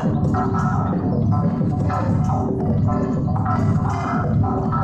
I'm sorry.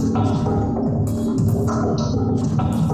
Thank you.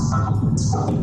I'm sorry.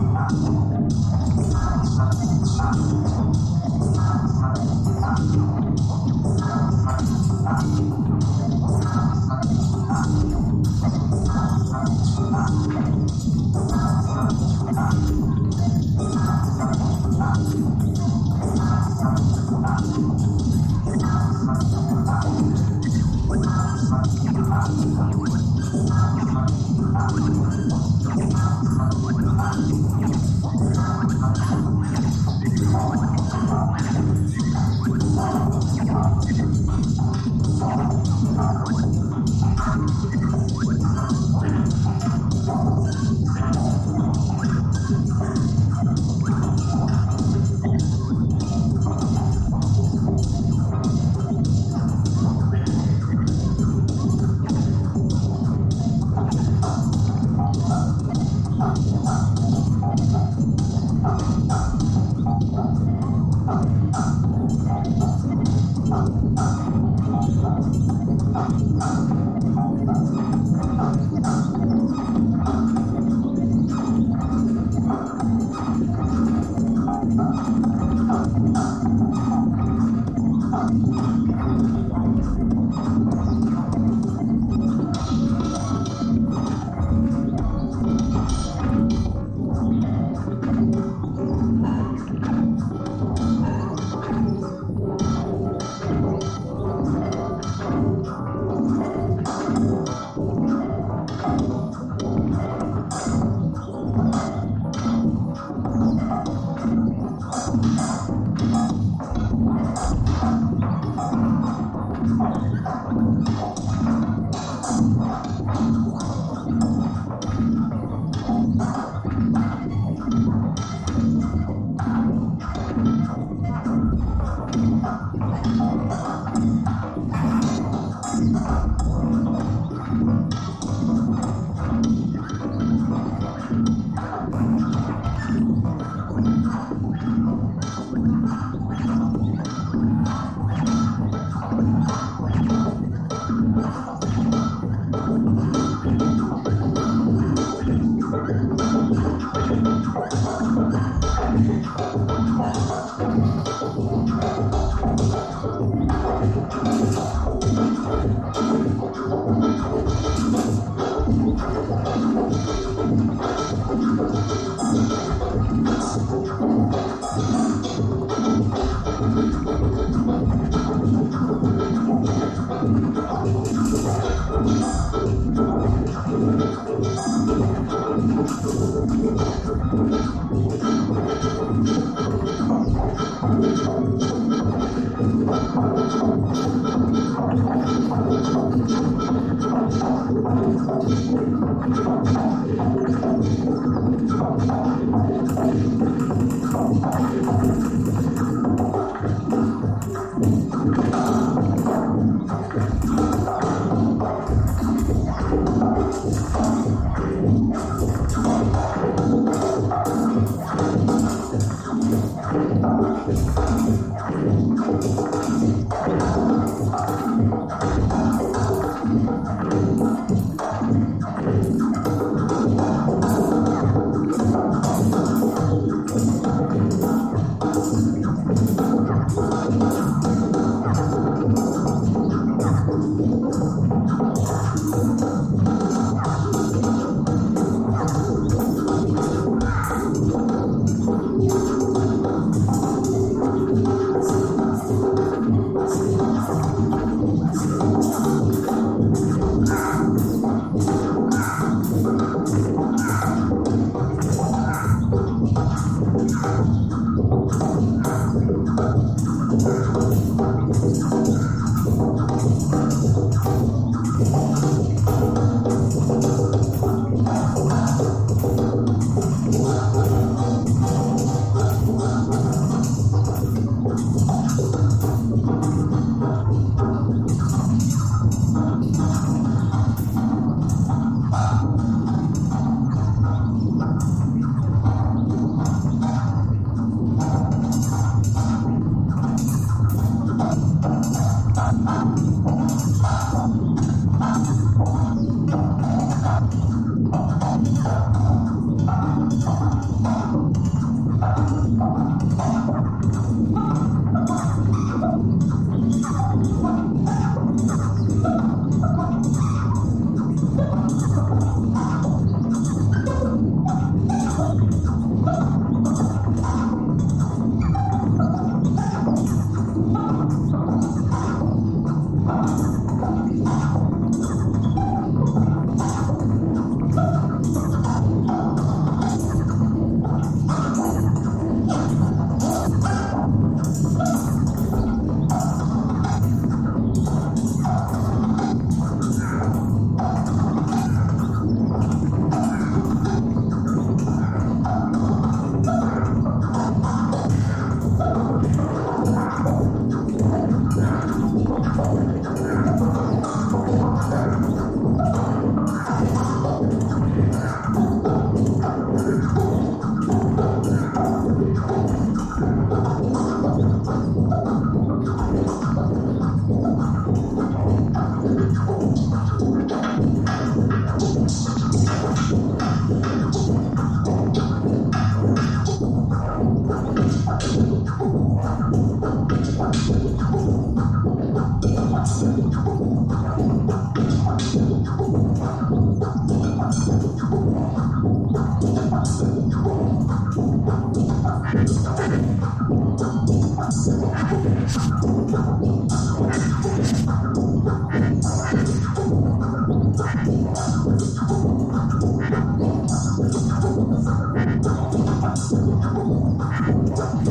Thank